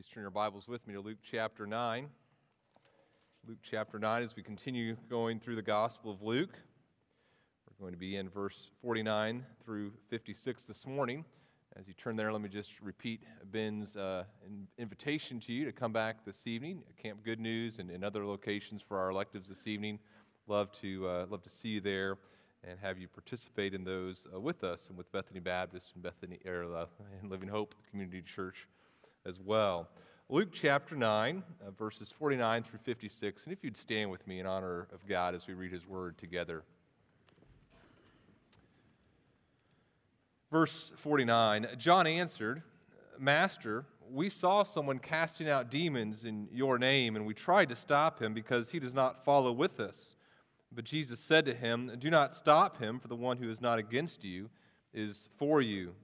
Please turn your Bibles with me to Luke chapter 9. Luke chapter 9, as we continue going through the Gospel of Luke, we're going to be in verse 49 through 56 this morning. As you turn there, let me just repeat Ben's uh, invitation to you to come back this evening at Camp Good News and in other locations for our electives this evening. Love to, uh, love to see you there and have you participate in those uh, with us and with Bethany Baptist and Bethany uh, and Living Hope Community Church as well. Luke chapter 9, uh, verses 49 through 56. And if you'd stand with me in honor of God as we read his word together. Verse 49 John answered, Master, we saw someone casting out demons in your name, and we tried to stop him because he does not follow with us. But Jesus said to him, Do not stop him, for the one who is not against you is for you.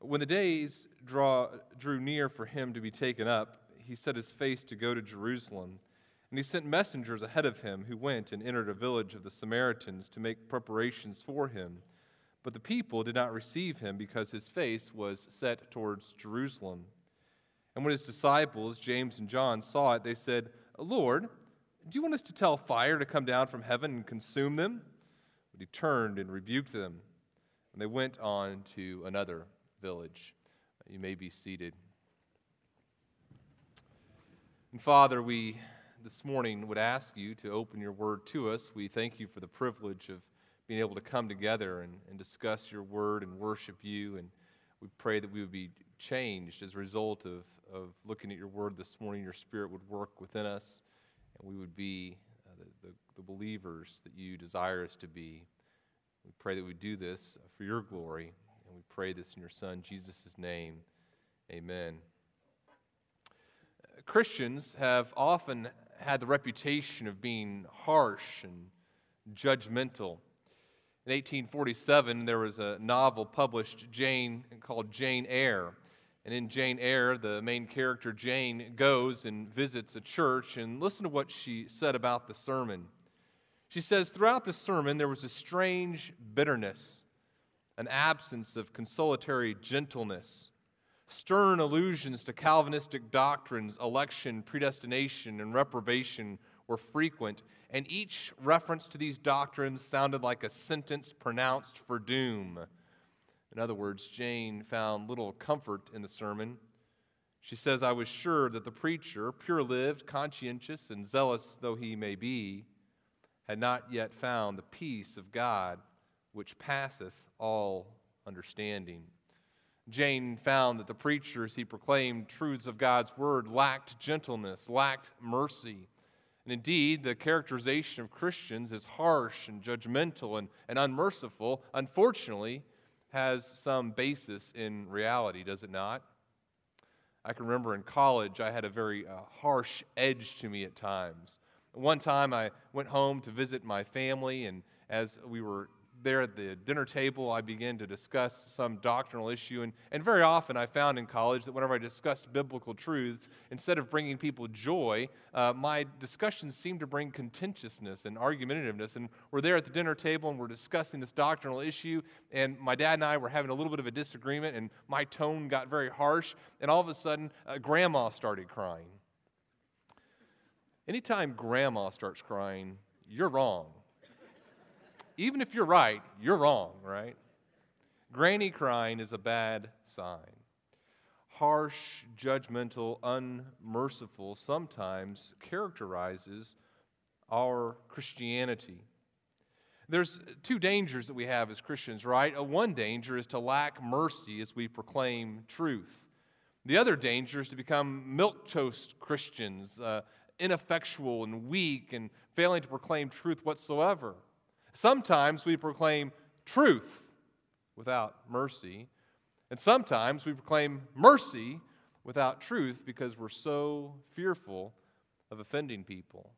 When the days draw, drew near for him to be taken up, he set his face to go to Jerusalem. And he sent messengers ahead of him who went and entered a village of the Samaritans to make preparations for him. But the people did not receive him because his face was set towards Jerusalem. And when his disciples, James and John, saw it, they said, Lord, do you want us to tell fire to come down from heaven and consume them? But he turned and rebuked them. And they went on to another village. You may be seated. And Father, we this morning would ask you to open your word to us. We thank you for the privilege of being able to come together and, and discuss your word and worship you. And we pray that we would be changed as a result of, of looking at your word this morning. Your spirit would work within us, and we would be uh, the, the, the believers that you desire us to be. We pray that we do this for your glory and we pray this in your Son, Jesus' name. Amen. Christians have often had the reputation of being harsh and judgmental. In 1847, there was a novel published Jane called Jane Eyre. And in Jane Eyre, the main character Jane goes and visits a church. And listen to what she said about the sermon. She says, Throughout the sermon, there was a strange bitterness an absence of consolatory gentleness, stern allusions to Calvinistic doctrines, election, predestination, and reprobation were frequent, and each reference to these doctrines sounded like a sentence pronounced for doom. In other words, Jane found little comfort in the sermon. She says, I was sure that the preacher, pure lived, conscientious, and zealous though he may be, had not yet found the peace of God which passeth all understanding. Jane found that the preachers he proclaimed truths of God's word lacked gentleness, lacked mercy. And indeed, the characterization of Christians as harsh and judgmental and, and unmerciful, unfortunately, has some basis in reality, does it not? I can remember in college, I had a very uh, harsh edge to me at times. One time, I went home to visit my family, and as we were there at the dinner table, I began to discuss some doctrinal issue. And, and very often I found in college that whenever I discussed biblical truths, instead of bringing people joy, uh, my discussions seemed to bring contentiousness and argumentativeness. And we're there at the dinner table and we're discussing this doctrinal issue. And my dad and I were having a little bit of a disagreement, and my tone got very harsh. And all of a sudden, uh, grandma started crying. Anytime grandma starts crying, you're wrong even if you're right, you're wrong, right? Granny crying is a bad sign. Harsh, judgmental, unmerciful sometimes characterizes our Christianity. There's two dangers that we have as Christians, right? One danger is to lack mercy as we proclaim truth. The other danger is to become milquetoast Christians, uh, ineffectual and weak and failing to proclaim truth whatsoever. Sometimes we proclaim truth without mercy, and sometimes we proclaim mercy without truth because we're so fearful of offending people.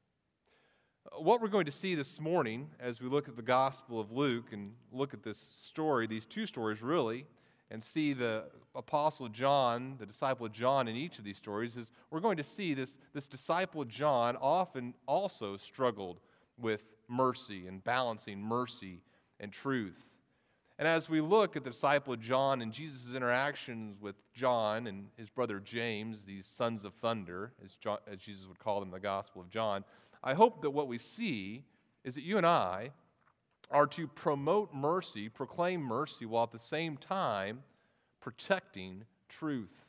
What we're going to see this morning as we look at the Gospel of Luke and look at this story, these two stories really, and see the Apostle John, the disciple John in each of these stories, is we're going to see this, this disciple John often also struggled with mercy and balancing mercy and truth. And as we look at the disciple John and Jesus' interactions with John and his brother James, these sons of thunder, as, John, as Jesus would call them in the Gospel of John, I hope that what we see is that you and I are to promote mercy, proclaim mercy, while at the same time protecting truth.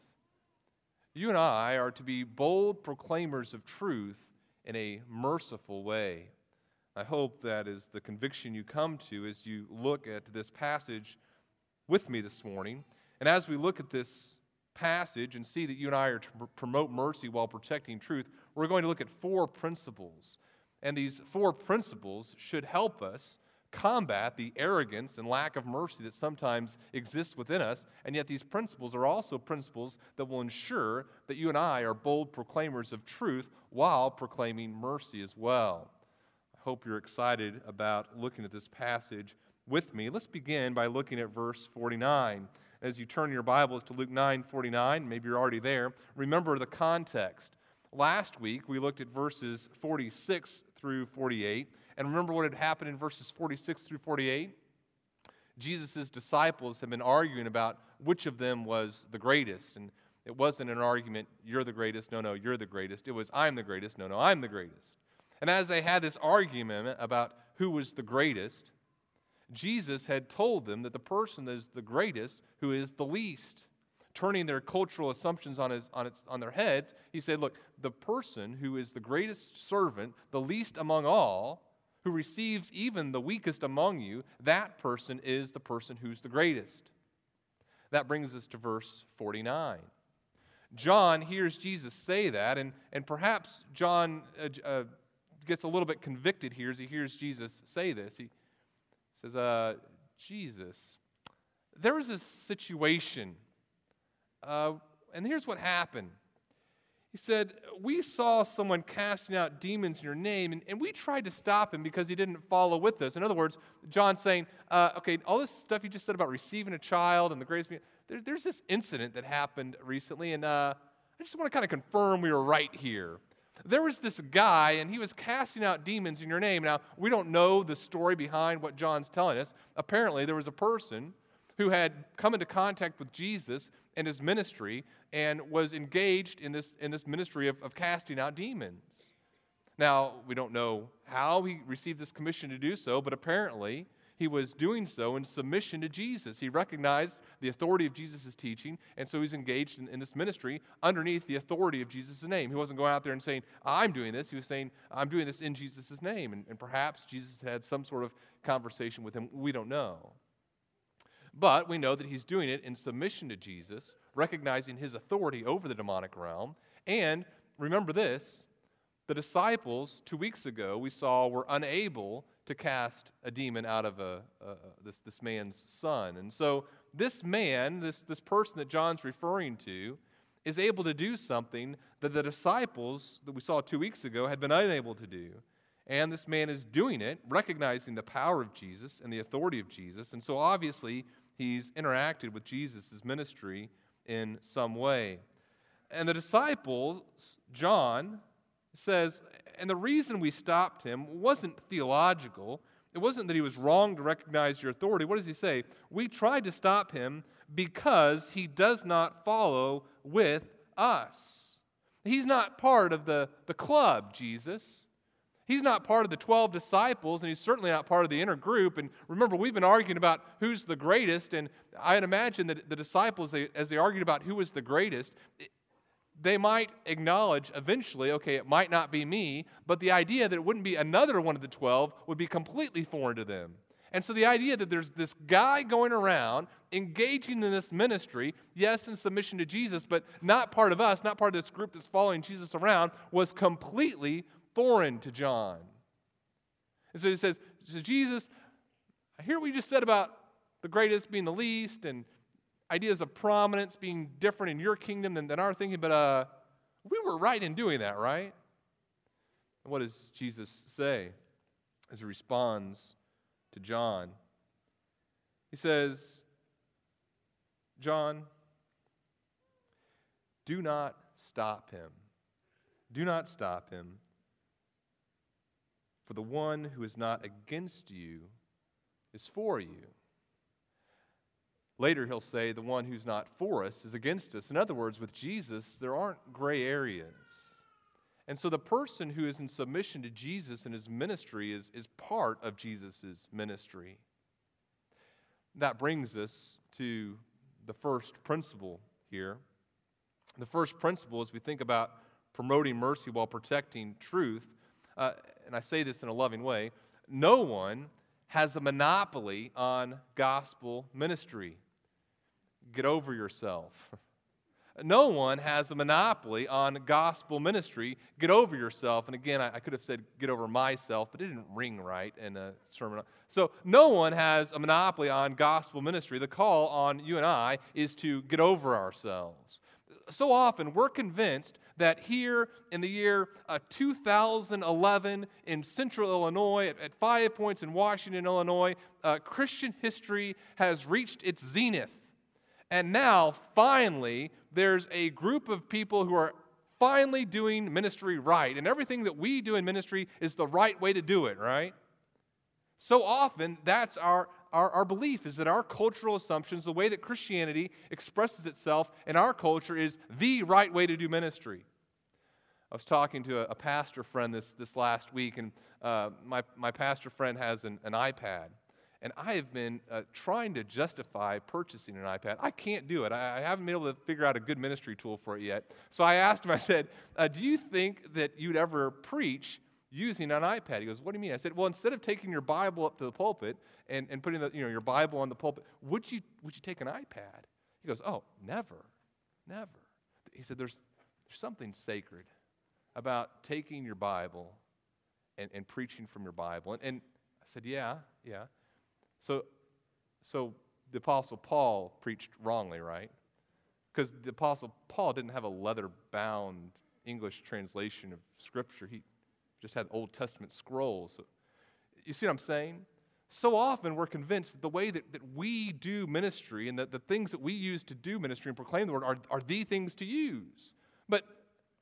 You and I are to be bold proclaimers of truth in a merciful way. I hope that is the conviction you come to as you look at this passage with me this morning. And as we look at this passage and see that you and I are to promote mercy while protecting truth, we're going to look at four principles. And these four principles should help us combat the arrogance and lack of mercy that sometimes exists within us. And yet, these principles are also principles that will ensure that you and I are bold proclaimers of truth while proclaiming mercy as well hope you're excited about looking at this passage with me. Let's begin by looking at verse 49. As you turn your Bibles to Luke 9 49, maybe you're already there, remember the context. Last week, we looked at verses 46 through 48. And remember what had happened in verses 46 through 48? Jesus' disciples had been arguing about which of them was the greatest. And it wasn't an argument, you're the greatest, no, no, you're the greatest. It was, I'm the greatest, no, no, I'm the greatest. And as they had this argument about who was the greatest, Jesus had told them that the person that is the greatest who is the least. Turning their cultural assumptions on, his, on, its, on their heads, he said, Look, the person who is the greatest servant, the least among all, who receives even the weakest among you, that person is the person who's the greatest. That brings us to verse 49. John hears Jesus say that, and, and perhaps John uh, uh, gets a little bit convicted here as he hears Jesus say this. He says, uh, Jesus, there was a situation, uh, and here's what happened. He said, We saw someone casting out demons in your name, and, and we tried to stop him because he didn't follow with us. In other words, John's saying, uh, Okay, all this stuff you just said about receiving a child and the grace, there, there's this incident that happened recently, and uh, I just want to kind of confirm we were right here. There was this guy, and he was casting out demons in your name. Now, we don't know the story behind what John's telling us. Apparently, there was a person who had come into contact with Jesus and his ministry and was engaged in this, in this ministry of, of casting out demons. Now, we don't know how he received this commission to do so, but apparently, he was doing so in submission to Jesus. He recognized the authority of Jesus' teaching, and so he's engaged in, in, this ministry underneath the authority of Jesus' name. He wasn't going out there and saying, I'm doing this. He was saying, I'm doing this in Jesus' name. And, and perhaps Jesus had some sort of conversation with him. We don't know. But we know that he's doing it in submission to Jesus, recognizing his authority over the demonic realm. And remember this the disciples, two weeks ago, we saw were unable to cast a demon out of a, a, this, this man's son. And so this man, this, this person that John's referring to, is able to do something that the disciples that we saw two weeks ago had been unable to do. And this man is doing it, recognizing the power of Jesus and the authority of Jesus. And so obviously, he's interacted with Jesus' ministry in some way. And the disciples, John says, and the reason we stopped him wasn't theological. It wasn't that he was wrong to recognize your authority. What does he say? We tried to stop him because he does not follow with us. He's not part of the, the club, Jesus. He's not part of the 12 disciples, and he's certainly not part of the inner group. And remember, we've been arguing about who's the greatest, and I'd imagine that the disciples, they, as they argued about who was the greatest, they might acknowledge eventually, okay, it might not be me, but the idea that it wouldn't be another one of the 12 would be completely foreign to them. And so the idea that there's this guy going around engaging in this ministry, yes, in submission to Jesus, but not part of us, not part of this group that's following Jesus around, was completely foreign to John. And so he says, so Jesus, I hear what you just said about the greatest being the least, and ideas of prominence being different in your kingdom than, than our thinking, but uh, we were right in doing that, right? And what does Jesus say as he responds to John? He says, John, do not stop him. Do not stop him. For the one who is not against you is for you. Later, he'll say, the one who's not for us is against us. In other words, with Jesus, there aren't gray areas. And so the person who is in submission to Jesus and his ministry is, is part of Jesus' ministry. That brings us to the first principle here. The first principle, as we think about promoting mercy while protecting truth, uh, and I say this in a loving way, no one has a monopoly on gospel ministry. Get over yourself. No one has a monopoly on gospel ministry. Get over yourself. And again, I, I, could have said get over myself, but it didn't ring right in a sermon. So, no one has a monopoly on gospel ministry. The call on you and I is to get over ourselves. So often, we're convinced that here in the year uh, 2011 in central Illinois, at, at, Five Points in Washington, Illinois, uh, Christian history has reached its zenith. And now, finally, there's a group of people who are finally doing ministry right. And everything that we do in ministry is the right way to do it, right? So often, that's our, our, our belief is that our cultural assumptions, the way that Christianity expresses itself in our culture, is the right way to do ministry. I was talking to a, a pastor friend this, this last week, and uh, my, my pastor friend has an, an iPad. And I have been uh, trying to justify purchasing an iPad. I can't do it. I, I, haven't been able to figure out a good ministry tool for it yet. So I asked him, I said, uh, Do you think that you'd ever preach using an iPad? He goes, What do you mean? I said, Well, instead of taking your Bible up to the pulpit and, and putting the, you know, your Bible on the pulpit, would you, would you take an iPad? He goes, Oh, never, never. He said, There's, there's something sacred about taking your Bible and, and preaching from your Bible. And, and I said, Yeah, yeah. So, so the Apostle Paul preached wrongly, right? Because the Apostle Paul didn't have a leather bound English translation of Scripture. He just had Old Testament scrolls. You see what I'm saying? So often we're convinced that the way that, that we do ministry and that the things that we use to do ministry and proclaim the word are, are the things to use. But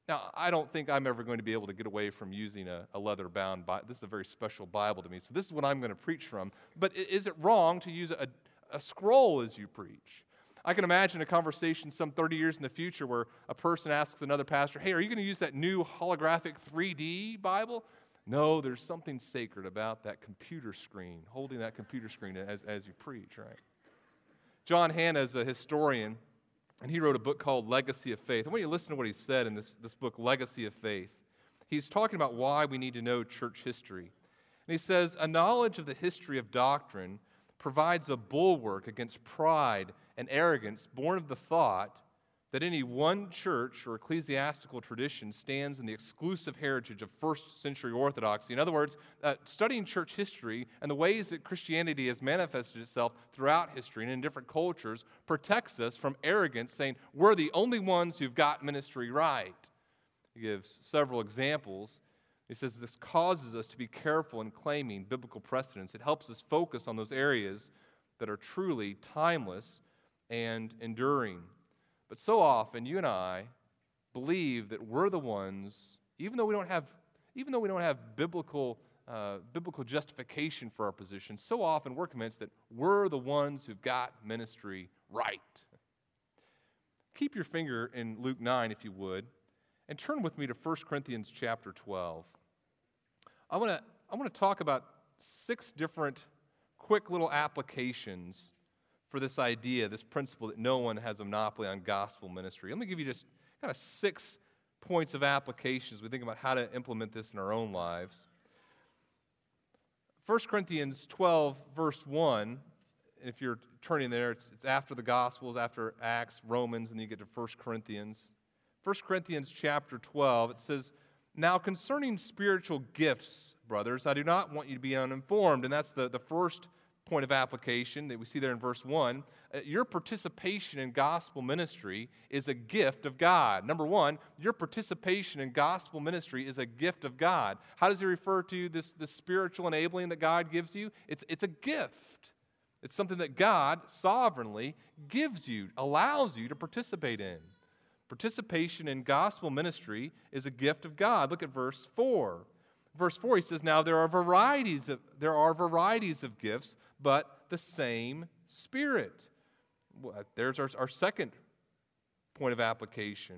now, I don't think I'm ever going to be able to get away from using a, a leather bound Bible. This is a very special Bible to me, so this is what I'm going to preach from. But is it wrong to use a, a scroll as you preach? I can imagine a conversation some 30 years in the future where a person asks another pastor, Hey, are you going to use that new holographic 3D Bible? No, there's something sacred about that computer screen, holding that computer screen as, as you preach, right? John Hannah is a historian, and he wrote a book called Legacy of Faith. I want you to listen to what he said in this, this book, Legacy of Faith. He's talking about why we need to know church history. And he says, A knowledge of the history of doctrine provides a bulwark against pride and arrogance born of the thought that any one church or ecclesiastical tradition stands in the exclusive heritage of first century orthodoxy. In other words, uh, studying church history and the ways that Christianity has manifested itself throughout history and in different cultures protects us from arrogance, saying we're the only ones who've got ministry right. He gives several examples. He says this causes us to be careful in claiming biblical precedents. It helps us focus on those areas that are truly timeless and enduring. But so often, you and I believe that we're the ones, even though we don't have, even though we don't have biblical, uh, biblical justification for our position, so often we're convinced that we're the ones who've got ministry right. Keep your finger in Luke 9, if you would, and turn with me to 1 Corinthians chapter 12. I want to I want to talk about six different quick little applications for this idea, this principle that no one has a monopoly on gospel ministry. Let me give you just kind of six points of applications. We think about how to implement this in our own lives. 1 Corinthians 12, verse 1, if you're turning there, it's, it's after the Gospels, after Acts, Romans, and you get to 1 Corinthians. 1 Corinthians chapter 12, it says, Now concerning spiritual gifts, brothers, I do not want you to be uninformed. And that's the, the first point of application that we see there in verse 1 uh, your participation in gospel ministry is a gift of God. Number one, your participation in gospel ministry is a gift of God. How does he refer to this, this spiritual enabling that God gives you? It's, it's a gift. It's something that God sovereignly gives you, allows you to participate in. Participation in gospel ministry is a gift of God. Look at verse 4. Verse 4 he says, Now there are varieties of there are varieties of gifts, but the same Spirit. there's our, our second point of application.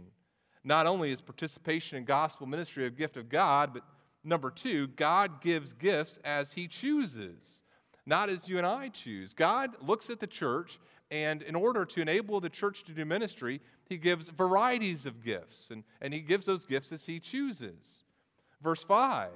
Not only is participation in gospel ministry a gift of God, but number two, God gives gifts as He chooses, not as you and I choose. God looks at the church, and in order to enable the church to do ministry, He gives varieties of gifts, and, and He gives those gifts as He chooses. Verse 5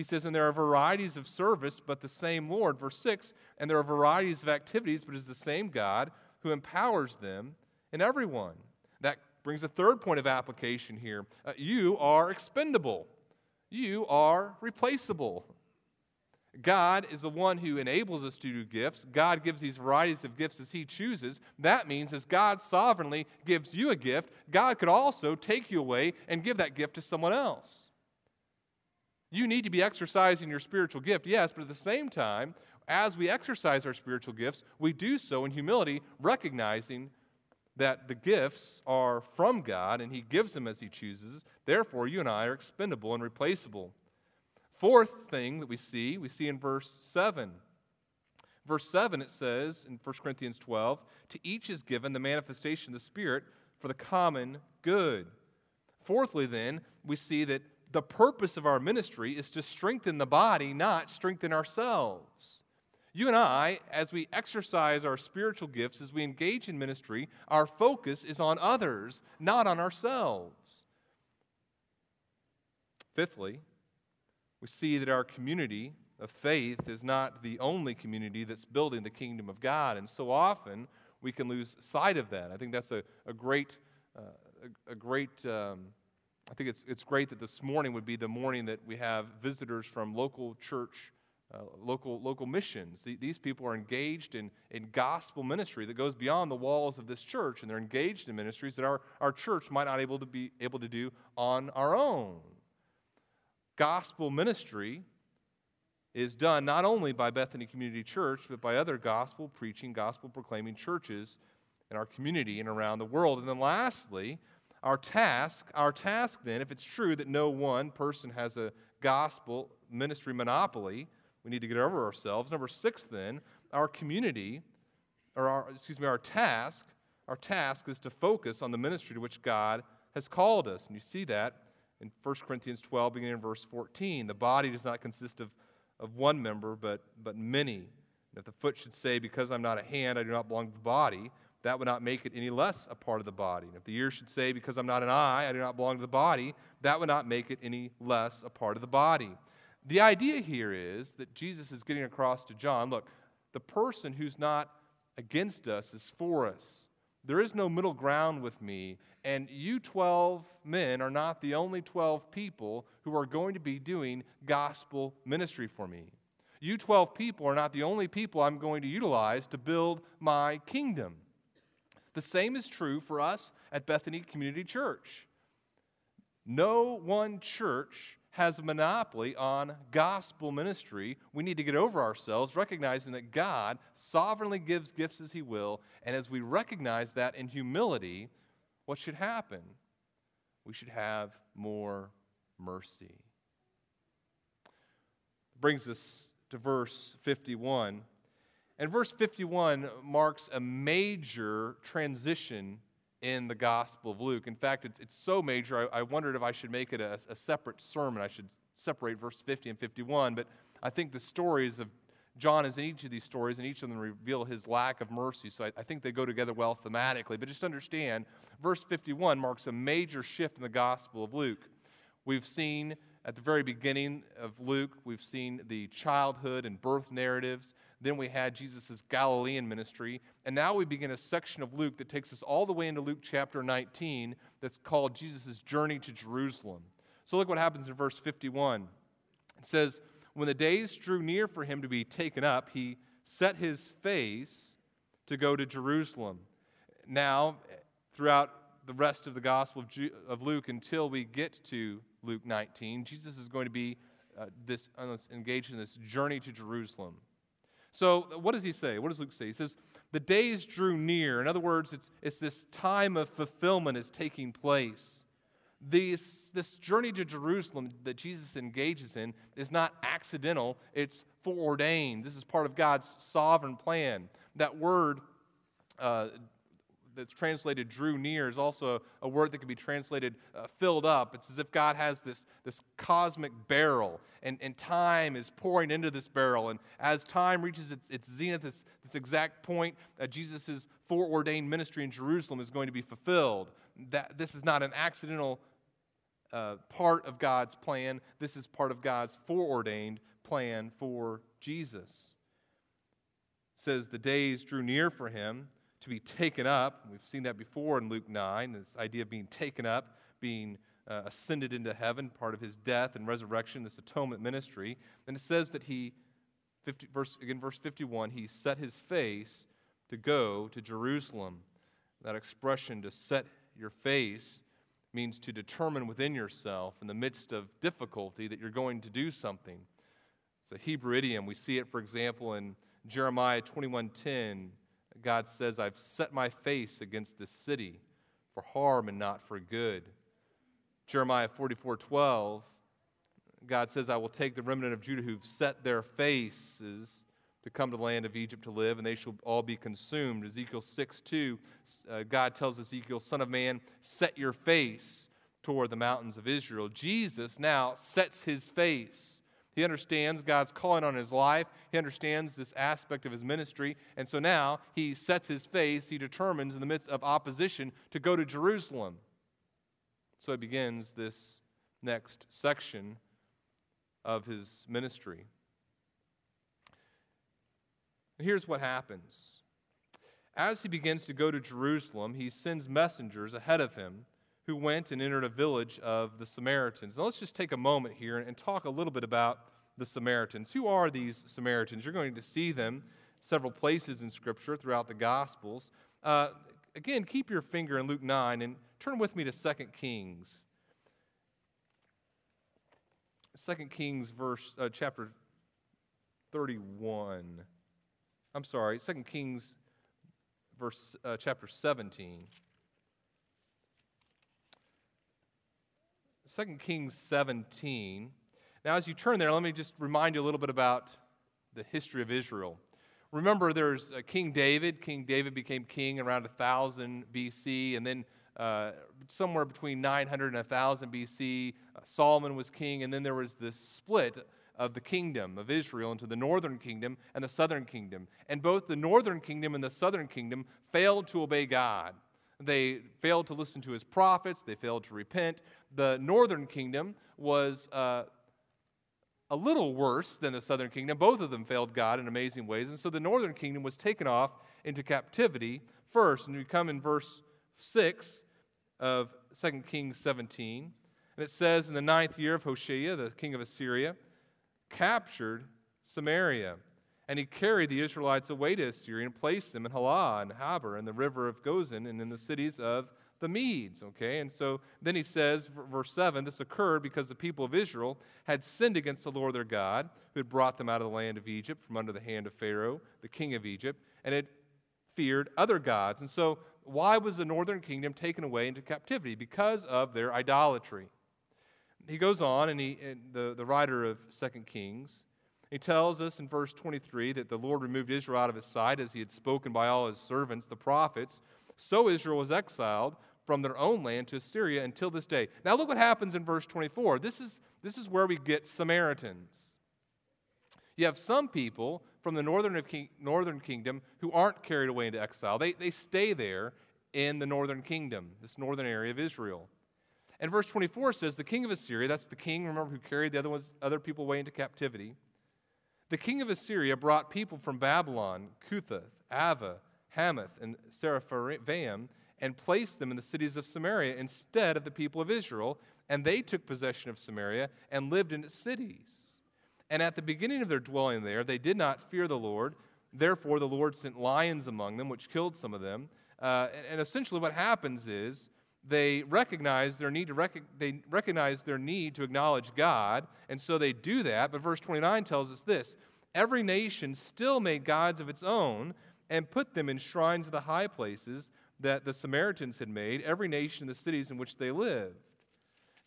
he says, and there are varieties of service, but the same Lord. Verse 6, and there are varieties of activities, but it is the same God who empowers them and everyone. That brings a third point of application here. Uh, you are expendable, you are replaceable. God is the one who enables us to do gifts. God gives these varieties of gifts as He chooses. That means, as God sovereignly gives you a gift, God could also take you away and give that gift to someone else. You need to be exercising your spiritual gift, yes, but at the same time, as we exercise our spiritual gifts, we do so in humility, recognizing that the gifts are from God and He gives them as He chooses. Therefore, you and I are expendable and replaceable. Fourth thing that we see, we see in verse 7. Verse 7, it says in 1 Corinthians 12, to each is given the manifestation of the Spirit for the common good. Fourthly, then, we see that the purpose of our ministry is to strengthen the body, not strengthen ourselves. You and I, as we exercise our spiritual gifts, as we engage in ministry, our focus is on others, not on ourselves. Fifthly, we see that our community of faith is not the only community that's building the kingdom of God. And so often we can lose sight of that. I think that's a, a great, uh, a, great um, I think it's, it's great that this morning would be the morning that we have visitors from local church, uh, local, local missions. The, these people are engaged in, in gospel ministry that goes beyond the walls of this church, and they're engaged in ministries that our, our church might not able to be able to do on our own. Gospel ministry is done not only by Bethany Community Church, but by other gospel preaching, gospel proclaiming churches in our community and around the world. And then lastly, our task, our task then, if it's true that no one person has a gospel ministry monopoly, we need to get over ourselves. Number six, then, our community, or our, excuse me, our task, our task is to focus on the ministry to which God has called us. And you see that in 1 Corinthians 12, beginning in verse 14. The body does not consist of, of one member, but, but many. And if the foot should say, Because I'm not a hand, I do not belong to the body, that would not make it any less a part of the body. And if the ear should say, Because I'm not an eye, I do not belong to the body, that would not make it any less a part of the body. The idea here is that Jesus is getting across to John look, the person who's not against us is for us. There is no middle ground with me, and you 12 men are not the only 12 people who are going to be doing gospel ministry for me. You 12 people are not the only people I'm going to utilize to build my kingdom. The same is true for us at Bethany Community Church. No one church has a monopoly on gospel ministry. We need to get over ourselves, recognizing that God sovereignly gives gifts as He will. And as we recognize that in humility, what should happen? We should have more mercy. Brings us to verse 51. And verse 51 marks a major transition in the Gospel of Luke. In fact, it's, it's so major, I, I, wondered if I should make it a, a, separate sermon. I should separate verse 50 and 51. But I think the stories of John is in each of these stories, and each of them reveal his lack of mercy. So I, I think they go together well thematically. But just understand, verse 51 marks a major shift in the Gospel of Luke. We've seen at the very beginning of Luke, we've seen the childhood and birth narratives. Then we had Jesus' Galilean ministry. And now we begin a section of Luke that takes us all the way into Luke chapter 19 that's called Jesus' journey to Jerusalem. So look what happens in verse 51. It says, When the days drew near for him to be taken up, he set his face to go to Jerusalem. Now, throughout the rest of the Gospel of, Luke until we get to Luke 19, Jesus is going to be uh, this, uh, engaged in this journey to Jerusalem. So, what does he say? What does Luke say? He says, The days drew near. In other words, it's, it's this time of fulfillment is taking place. This, this journey to Jerusalem that Jesus engages in is not accidental, it's foreordained. This is part of God's sovereign plan. That word uh, that's translated drew near is also a word that can be translated uh, filled up. It's as if God has this, this cosmic barrel, and, and time is pouring into this barrel. And as time reaches its, its zenith, this, this exact point, uh, Jesus' foreordained ministry in Jerusalem is going to be fulfilled. That, this is not an accidental uh, part of God's plan, this is part of God's foreordained plan for Jesus. It says the days drew near for him to be taken up. We've seen that before in Luke 9, this idea of being taken up, being uh, ascended into heaven, part of his death and resurrection, this atonement ministry. And it says that he, 50, verse, again, verse 51, he set his face to go to Jerusalem. That expression, to set your face, means to determine within yourself in the midst of difficulty that you're going to do something. It's a Hebrew idiom. We see it, for example, in Jeremiah 21:10 God says, I've set my face against this city for harm and not for good. Jeremiah 44 12, God says, I will take the remnant of Judah who've set their faces to come to the land of Egypt to live, and they shall all be consumed. Ezekiel 6 2, uh, God tells Ezekiel, Son of man, set your face toward the mountains of Israel. Jesus now sets his face he understands God's calling on his life. He understands this aspect of his ministry. And so now he sets his face, he determines in the midst of opposition to go to Jerusalem. So he begins this next section of his ministry. And here's what happens. As he begins to go to Jerusalem, he sends messengers ahead of him who went and entered a village of the Samaritans. Now, let's just take a moment here and talk a little bit about the Samaritans. Who are these Samaritans? You're going to see them several places in Scripture throughout the Gospels. Uh, again, keep your finger in Luke 9 and turn with me to 2 Kings. 2 Kings, verse, uh, chapter 31. I'm sorry, 2 Kings, verse, uh, chapter 17. 2 Kings 17. Now, as you turn there, let me just remind you a little bit about the history of Israel. Remember, there's uh, King David. King David became king around 1000 BC, and then uh, somewhere between 900 and 1000 BC, uh, Solomon was king, and then there was this split of the kingdom of Israel into the northern kingdom and the southern kingdom. And both the northern kingdom and the southern kingdom failed to obey God. They failed to listen to his prophets. They failed to repent. The northern kingdom was uh, a little worse than the southern kingdom. Both of them failed God in amazing ways. And so the northern kingdom was taken off into captivity first. And we come in verse 6 of 2 Kings 17. And it says, In the ninth year of Hoshea, the king of Assyria, captured Samaria and he carried the Israelites away to Assyria and placed them in Halah and Habor and the river of Gozan and in the cities of the Medes. Okay, and so then he says, verse 7 this occurred because the people of Israel had sinned against the Lord their God, who had brought them out of the land of Egypt from under the hand of Pharaoh, the king of Egypt, and had feared other gods. And so, why was the northern kingdom taken away into captivity? Because of their idolatry. He goes on, and, he, and the, the writer of Second Kings, he tells us in verse 23 that the Lord removed Israel out of his sight as he had spoken by all his servants, the prophets. So Israel was exiled from their own land to Assyria until this day. Now look what happens in verse 24. This is, this is where we get Samaritans. You have some people from the northern, northern kingdom who aren't carried away into exile. They, they stay there in the northern kingdom, this northern area of Israel. And verse 24 says, The king of Assyria, that's the king, remember, who carried the other, ones, other people away into captivity the king of Assyria brought people from Babylon, Cuthah, Avva, Hamath, and Sepharvaim, and placed them in the cities of Samaria instead of the people of Israel, and they took possession of Samaria and lived in its cities. And at the beginning of their dwelling there, they did not fear the Lord. Therefore, the Lord sent lions among them, which killed some of them. Uh, and, and essentially, what happens is they recognize their need to rec- they recognize their need to acknowledge God, and so they do that. But verse 29 tells us this: every nation still made gods of its own and put them in shrines of the high places that the Samaritans had made, every nation in the cities in which they lived.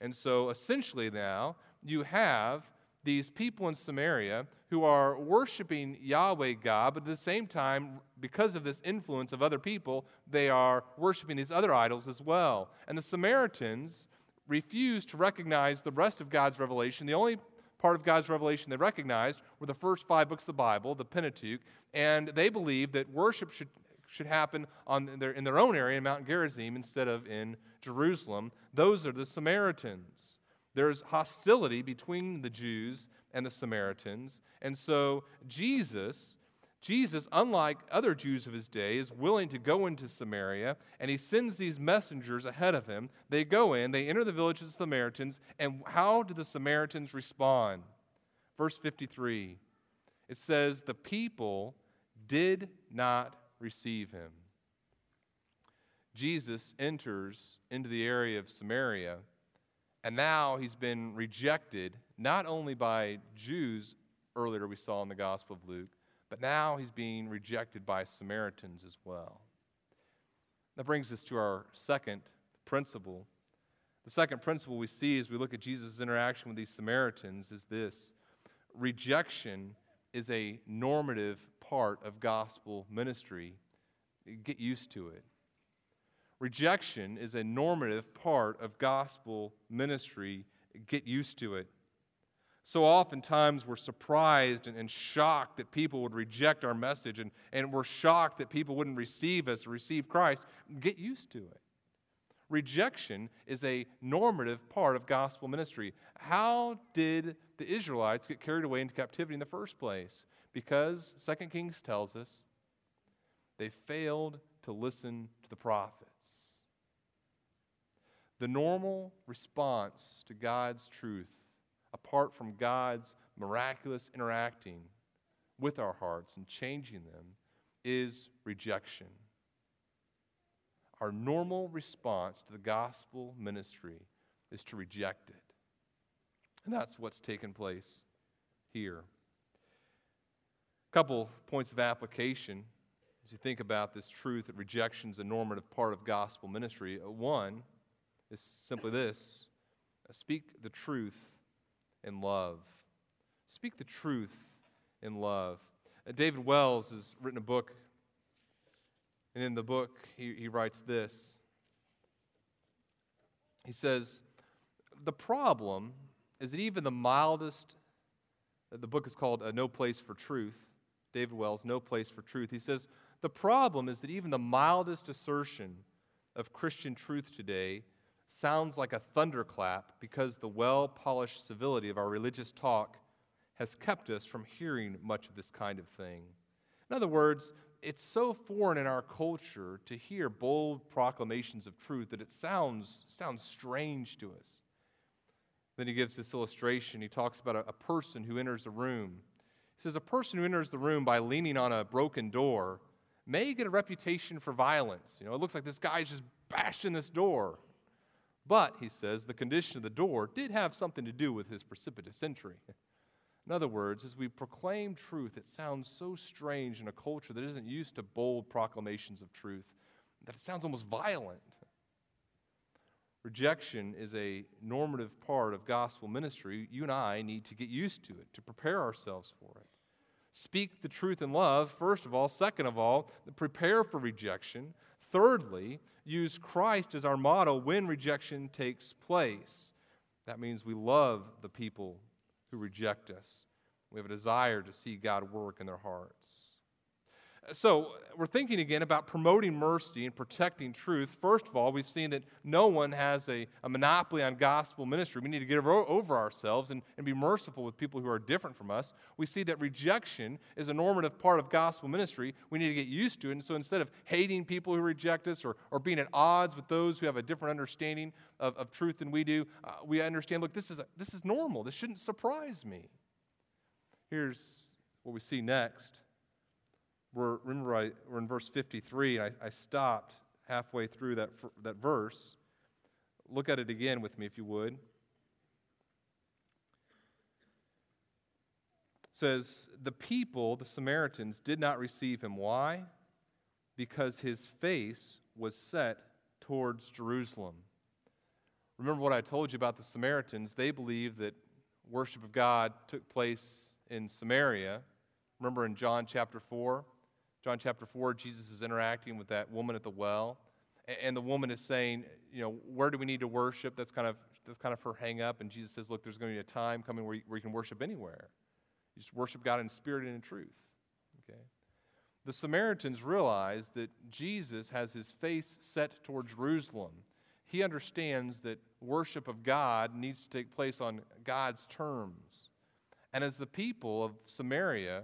And so essentially now you have these people in Samaria who are worshiping Yahweh God, but at the same time, because of this influence of other people, they are worshiping these other idols as well. And the Samaritans refused to recognize the rest of God's revelation. The only part of God's revelation they recognized were the first five books of the Bible, the Pentateuch, and they believed that worship should, should happen on their, in their own area in Mount Gerizim instead of in Jerusalem. Those are the Samaritans. There's hostility between the Jews and the Samaritans. And so Jesus Jesus, unlike other Jews of his day, is willing to go into Samaria, and he sends these messengers ahead of him. They go in, they enter the village of the Samaritans, and how do the Samaritans respond? Verse 53 it says, The people did not receive him. Jesus enters into the area of Samaria, and now he's been rejected not only by Jews, earlier we saw in the Gospel of Luke but now he's being rejected by Samaritans as well. That brings us to our second principle. The second principle we see as we look at Jesus' interaction with these Samaritans is this rejection is a normative part of gospel ministry. Get used to it. Rejection is a normative part of gospel ministry. Get used to it. So oftentimes we're surprised and, and, shocked that people would reject our message, and, and we're shocked that people wouldn't receive us receive Christ. Get used to it. Rejection is a normative part of gospel ministry. How did the Israelites get carried away into captivity in the first place? Because 2 Kings tells us they failed to listen to the prophets. The normal response to God's truth apart from God's miraculous interacting with our hearts and changing them is rejection. Our normal response to the gospel ministry is to reject it. And that's what's taken place here. A couple points of application as you think about this truth that rejection is a normative part of gospel ministry. Uh, one is simply this speak the truth in love. Speak the truth in love. Uh, David Wells has written a book, and in the book, he, he writes this. He says, The problem is that even the mildest, uh, the book is called uh, No Place for Truth. David Wells, No Place for Truth. He says, The problem is that even the mildest assertion of Christian truth today sounds like a thunderclap because the well polished civility of our religious talk has kept us from hearing much of this kind of thing. In other words, it's so foreign in our culture to hear bold proclamations of truth that it sounds, sounds strange to us. Then he gives this illustration. He talks about a, a person who enters a room. He says, A person who enters the room by leaning on a broken door may get a reputation for violence. You know, it looks like this guy's just bashing this door. But, he says, the condition of the door did have something to do with his precipitous entry. In other words, as we proclaim truth, it sounds so strange in a culture that isn't used to bold proclamations of truth that it sounds almost violent. Rejection is a normative part of gospel ministry. You and I need to get used to it, to prepare ourselves for it. Speak the truth in love, first of all. Second of all, prepare for rejection. Thirdly, use Christ as our model when rejection takes place. That means we love the people who reject us. We have a desire to see God work in their hearts. So, we're thinking again about promoting mercy and protecting truth. First of all, we've seen that no one has a, a monopoly on gospel ministry. We need to get over, ourselves and, and be merciful with people who are different from us. We see that rejection is a normative part of gospel ministry. We need to get used to it. And so, instead of hating people who reject us or, or being at odds with those who have a different understanding of, of truth than we do, uh, we understand look, this is, a, this is normal. This shouldn't surprise me. Here's what we see next we're, remember, I, we're in verse 53, and I, I stopped halfway through that, that verse. Look at it again with me, if you would. It says, The people, the Samaritans, did not receive him. Why? Because his face was set towards Jerusalem. Remember what I told you about the Samaritans? They believed that worship of God took place in Samaria. Remember in John chapter 4? John chapter 4, Jesus is interacting with that woman at the well. And the woman is saying, you know, where do we need to worship? That's kind of, that's kind of her hang up. And Jesus says, look, there's going to be a time coming where you, where you can worship anywhere. You just worship God in spirit and in truth. Okay? The Samaritans realize that Jesus has his face set toward Jerusalem. He understands that worship of God needs to take place on God's terms. And as the people of Samaria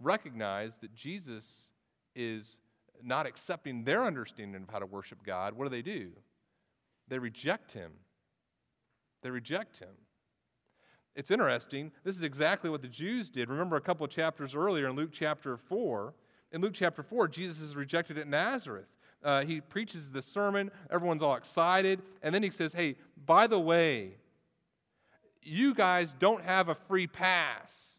recognize that Jesus is not accepting their understanding of how to worship God, what do they do? They reject him. They reject him. It's interesting. This is exactly what the Jews did. Remember a couple of chapters earlier in Luke chapter 4. In Luke chapter 4, Jesus is rejected at Nazareth. Uh, he preaches the sermon, everyone's all excited, and then he says, Hey, by the way, you guys don't have a free pass.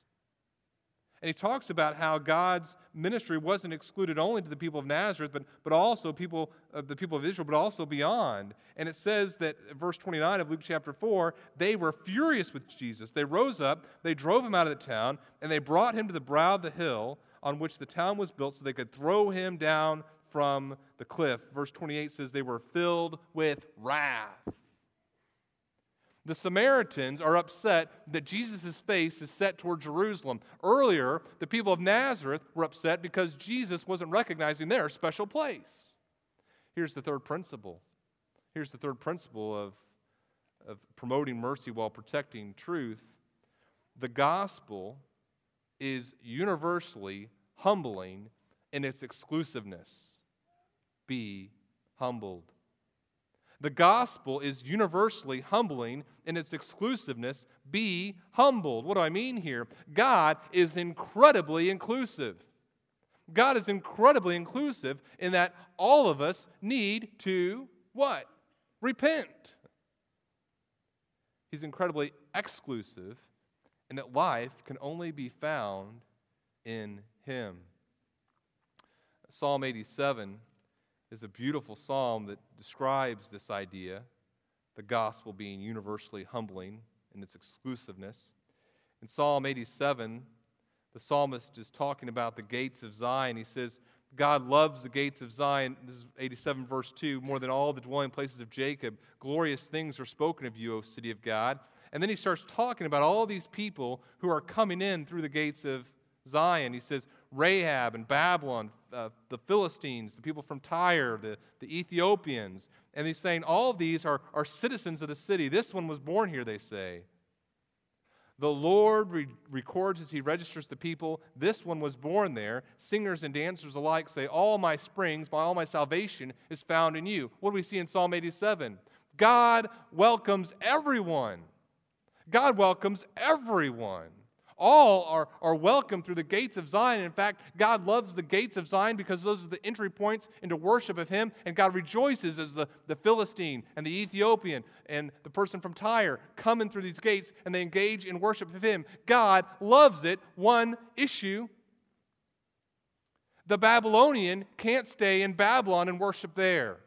And he talks about how God's ministry wasn't excluded only to the people of Nazareth, but, but also people of the people of Israel, but also beyond. And it says that verse 29 of Luke chapter 4, they were furious with Jesus. They rose up, they drove him out of the town, and they brought him to the brow of the hill on which the town was built so they could throw him down from the cliff. Verse 28 says they were filled with wrath. The Samaritans are upset that Jesus' face is set toward Jerusalem. Earlier, the people of Nazareth were upset because Jesus wasn't recognizing their special place. Here's the third principle. Here's the third principle of, of promoting mercy while protecting truth. The gospel is universally humbling in its exclusiveness. Be humbled. The gospel is universally humbling in its exclusiveness. Be humbled. What do I mean here? God is incredibly inclusive. God is incredibly inclusive in that all of us need to what? Repent. He's incredibly exclusive in that life can only be found in Him. Psalm 87 is a beautiful psalm that describes this idea, the gospel being universally humbling in its exclusiveness. In Psalm 87, the psalmist is talking about the gates of Zion. He says, God loves the gates of Zion. This is 87, verse 2. More than all the dwelling places of Jacob, glorious things are spoken of you, O city of God. And then he starts talking about all these people who are coming in through the gates of Zion. He says, Rahab and Babylon, uh, the Philistines, the people from Tyre, the, the Ethiopians. And he's saying all of these are, are citizens of the city. This one was born here, they say. The Lord re- records as he registers the people, this one was born there. Singers and dancers alike say, All my springs, my, all my salvation is found in you. What do we see in Psalm 87? God welcomes everyone. God welcomes everyone. All are, are welcome through the gates of Zion. In fact, God loves the gates of Zion because those are the entry points into worship of Him. And God rejoices as the, the Philistine and the Ethiopian and the person from Tyre come in through these gates and they engage in worship of Him. God loves it. One issue the Babylonian can't stay in Babylon and worship there.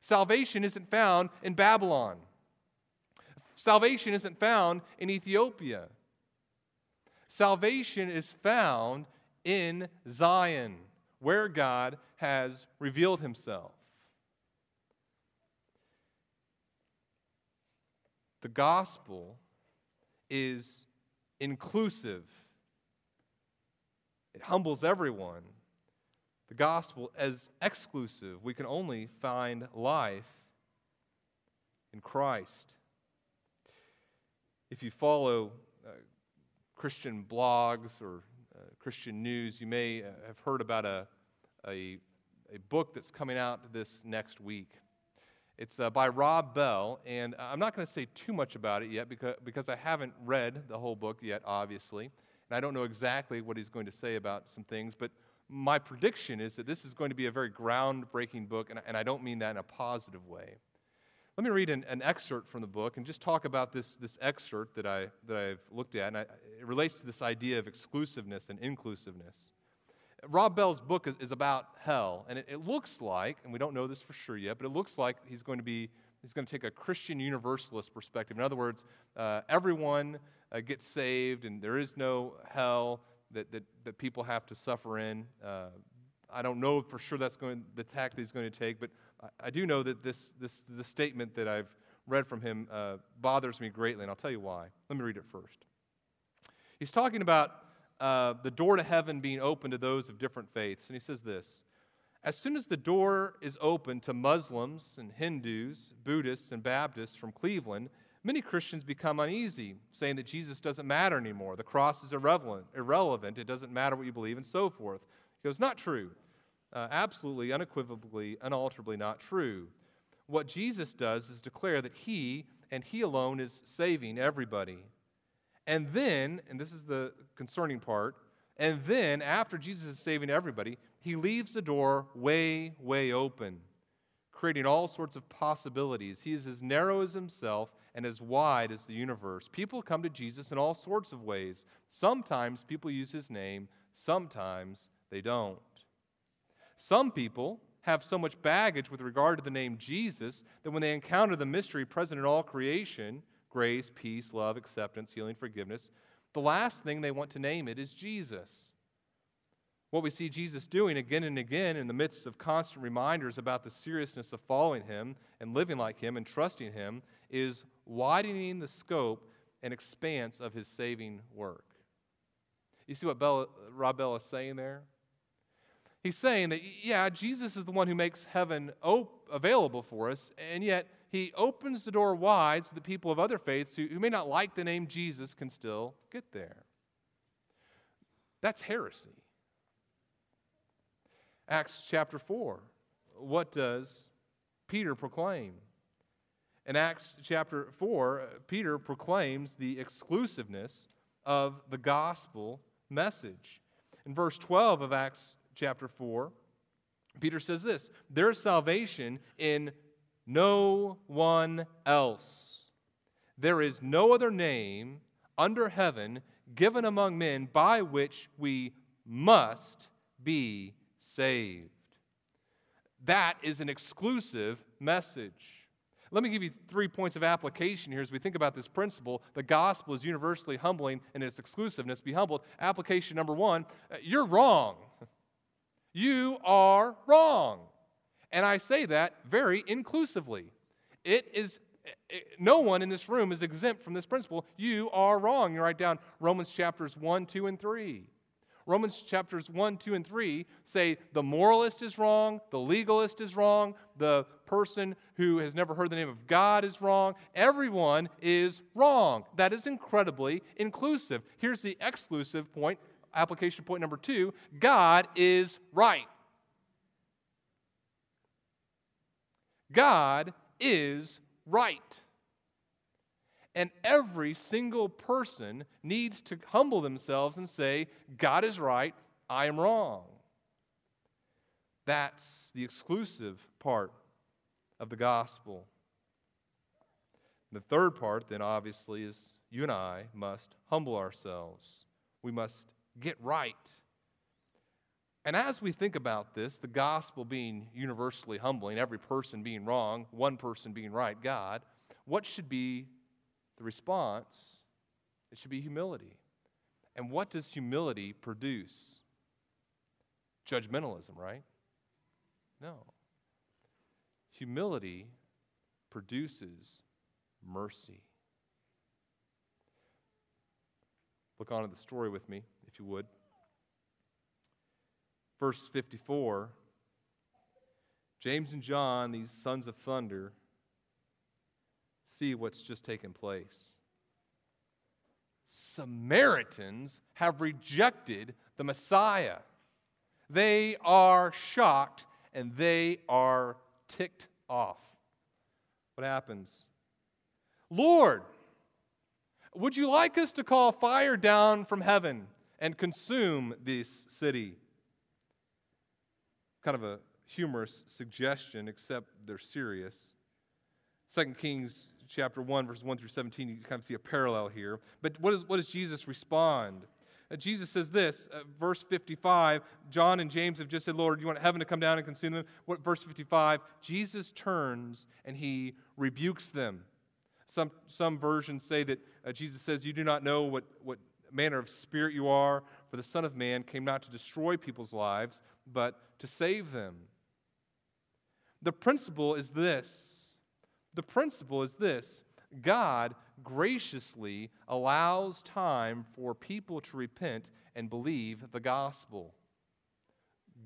Salvation isn't found in Babylon. Salvation isn't found in Ethiopia. Salvation is found in Zion, where God has revealed himself. The gospel is inclusive, it humbles everyone. The gospel is exclusive. We can only find life in Christ. If you follow Christian blogs or uh, Christian news, you may uh, have heard about a, a, a, book that's coming out this next week. It's uh, by Rob Bell, and I'm not going to say too much about it yet because, because I haven't read the whole book yet, obviously. And I don't know exactly what he's going to say about some things, but my prediction is that this is going to be a very groundbreaking book, and, and I don't mean that in a positive way. Let me read an, an, excerpt from the book and just talk about this, this excerpt that, I, that I've looked at. And I, it relates to this idea of exclusiveness and inclusiveness. Rob Bell's book is, is about hell. And it, it, looks like, and we don't know this for sure yet, but it looks like he's going to be, he's going to take a Christian universalist perspective. In other words, uh, everyone uh, get saved and there is no hell that, that, that people have to suffer in. Uh, I don't know for sure that's going the tack that he's going to take, but I, do know that this, this, this statement that I've read from him uh, bothers me greatly, and I'll tell you why. Let me read it first. He's talking about uh, the door to heaven being open to those of different faiths, and he says this As soon as the door is open to Muslims and Hindus, Buddhists, and Baptists from Cleveland, many Christians become uneasy, saying that Jesus doesn't matter anymore. The cross is irrelevant, irrelevant. It doesn't matter what you believe, and so forth. He goes, Not true. Uh, absolutely, unequivocally, unalterably not true. What Jesus does is declare that He and He alone is saving everybody. And then, and this is the concerning part, and then after Jesus is saving everybody, He leaves the door way, way open, creating all sorts of possibilities. He is as narrow as Himself and as wide as the universe. People come to Jesus in all sorts of ways. Sometimes people use His name, sometimes they don't. Some people have so much baggage with regard to the name Jesus that when they encounter the mystery present in all creation grace, peace, love, acceptance, healing, forgiveness the last thing they want to name it is Jesus. What we see Jesus doing again and again in the midst of constant reminders about the seriousness of following Him and living like Him and trusting Him is widening the scope and expanse of His saving work. You see what Bella, Rob Bell is saying there? He's saying that, yeah, Jesus is the one who makes heaven op- available for us, and yet he opens the door wide so that people of other faiths who, who may not like the name Jesus can still get there. That's heresy. Acts chapter 4. What does Peter proclaim? In Acts chapter 4, Peter proclaims the exclusiveness of the gospel message. In verse 12 of Acts chapter 4, Peter says this There's salvation in no one else. There is no other name under heaven given among men by which we must be saved. That is an exclusive message. Let me give you three points of application here as we think about this principle. The gospel is universally humbling in its exclusiveness. Be humbled. Application number one uh, you're wrong. You are wrong. And I say that very inclusively. It is it, no one in this room is exempt from this principle. You are wrong. You write down Romans chapters 1, 2, and 3. Romans chapters 1, 2, and 3 say the moralist is wrong, the legalist is wrong, the person who has never heard the name of God is wrong. Everyone is wrong. That is incredibly inclusive. Here's the exclusive point application point number two God is right. God is right. And every single person needs to humble themselves and say, God is right, I am wrong. That's the exclusive part of the gospel. The third part, then, obviously, is you and I must humble ourselves. We must get right. And as we think about this, the gospel being universally humbling, every person being wrong, one person being right, God, what should be the response? It should be humility. And what does humility produce? Judgmentalism, right? No. Humility produces mercy. Look on at the story with me you would. Verse 54 James and John, these sons of thunder, see what's just taken place. Samaritans have rejected the Messiah. They are shocked and they are ticked off. What happens? Lord, would you like us to call fire down from heaven and consume this city. Kind of a humorous suggestion, except they're serious. 2 Kings chapter 1, verses 1 through 17, you kind of see a parallel here. But what, is, what does Jesus respond? Uh, Jesus says this, uh, verse 55. John and James have just said, Lord, you want heaven to come down and consume them? What, verse 55, Jesus turns and he rebukes them Some, some versions say that uh, Jesus says, You do not know what, what manner of spirit you are, for the Son of Man came not to destroy people's lives, but to save them. The principle is this the principle is this God graciously allows time for people to repent and believe the gospel.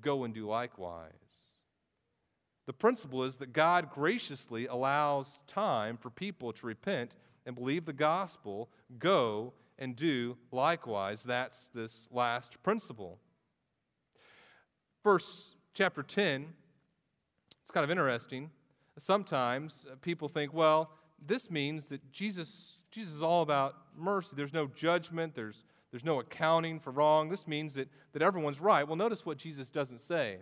Go and do likewise. The principle is that God graciously allows time for people to repent and believe the gospel. Go and do likewise. That's this last principle. Verse chapter 10, it's kind of interesting. Sometimes people think, well, this means that Jesus, Jesus is all about mercy. There's no judgment, there's, there's no accounting for wrong. This means that, that everyone's right. Well, notice what Jesus doesn't say.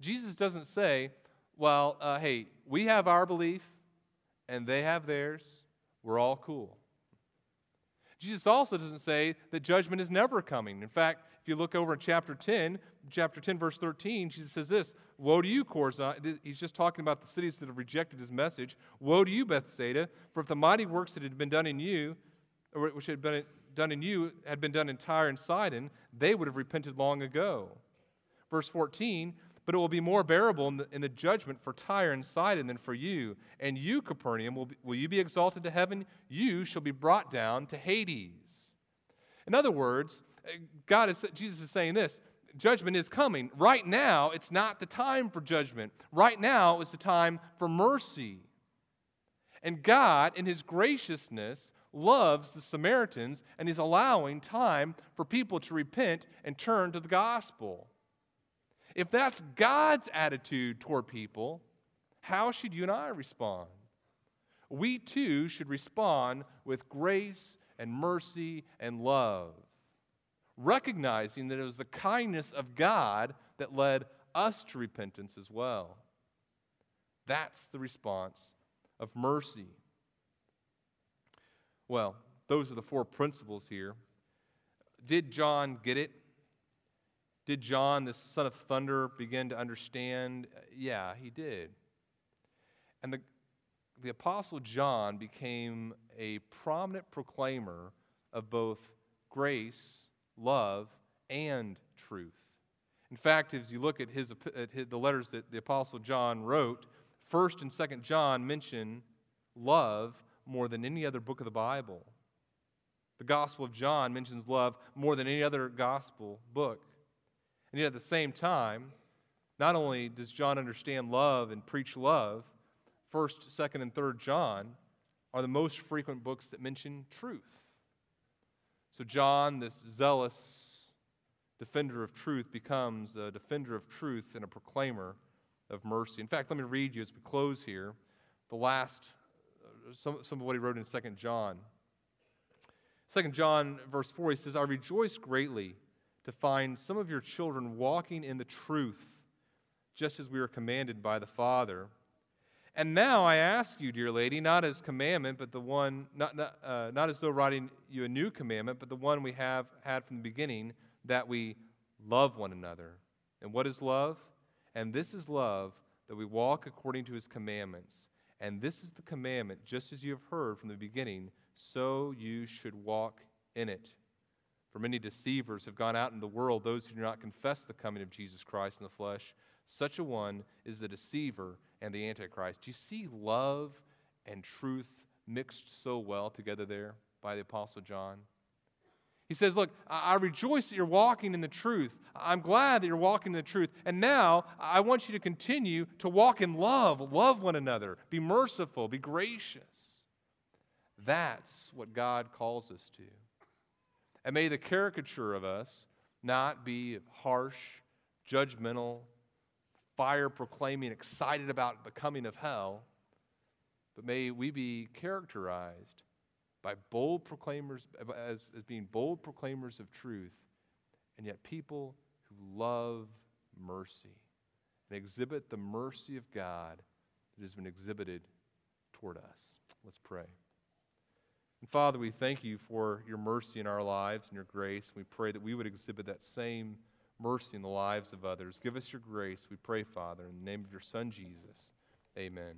Jesus doesn't say, well, uh, hey, we have our belief and they have theirs. We're all cool. Jesus also doesn't say that judgment is never coming. In fact, if you look over in chapter 10, chapter 10, verse 13, Jesus says this Woe to you, Chorazin. He's just talking about the cities that have rejected his message. Woe to you, Bethsaida, for if the mighty works that had been done in you, or which had been done in you, had been done in Tyre and Sidon, they would have repented long ago. Verse 14, but it will be more bearable in the, in the, judgment for Tyre and Sidon than for you. And you, Capernaum, will, be, will you be exalted to heaven? You shall be brought down to Hades. In other words, eh, God is, Jesus is saying this judgment is coming. Right now, it's not the time for judgment. Right now is the time for mercy. And God, in His graciousness, loves the Samaritans and is allowing time for people to repent and turn to the gospel. If that's God's attitude toward people, how should you and I respond? We too should respond with grace and mercy and love, recognizing that it was the kindness of God that led us to repentance as well. That's the response of mercy. Well, those are the four principles here. Did John get it? Did John, the son of thunder, begin to understand? Uh, yeah, he did. And the, the Apostle John became a prominent proclaimer of both grace, love, and truth. In fact, as you look at, his, at his, the letters that the Apostle John wrote, 1st and 2nd John mention love more than any other book of the Bible. The Gospel of John mentions love more than any other gospel book. And yet at the same time, not only does John understand love and preach love, 1st, 2nd, and 3rd John are the most frequent books that mention truth. So John, this zealous defender of truth, becomes a defender of truth and a proclaimer of mercy. In fact, let me read you as we close here the last, uh, some, some of what he wrote in 2nd John. 2nd John, verse 4, he says, I rejoice greatly to find some of your children walking in the truth, just as we were commanded by the Father. And now I ask you, dear lady, not as commandment, but the one, not, not, uh, not as though writing you a new commandment, but the one we have had from the beginning, that we love one another. And what is love? And this is love, that we walk according to his commandments. And this is the commandment, just as you have heard from the beginning, so you should walk in it. For many deceivers have gone out in the world, those who do not confess the coming of Jesus Christ in the flesh. Such a one is the deceiver and the antichrist. Do you see love and truth mixed so well together there by the Apostle John? He says, Look, I rejoice that you're walking in the truth. I'm glad that you're walking in the truth. And now I want you to continue to walk in love, love one another, be merciful, be gracious. That's what God calls us to. And may the caricature of us not be harsh, judgmental, fire proclaiming, excited about the coming of hell, but may we be characterized by bold proclaimers, as, as being bold proclaimers of truth, and yet people who love mercy and exhibit the mercy of God that has been exhibited toward us. Let's pray. And Father, we thank you for your mercy in our lives and your grace. We pray that we would exhibit that same mercy in the lives of others. Give us your grace, we pray, Father, in the name of your Son, Jesus. Amen.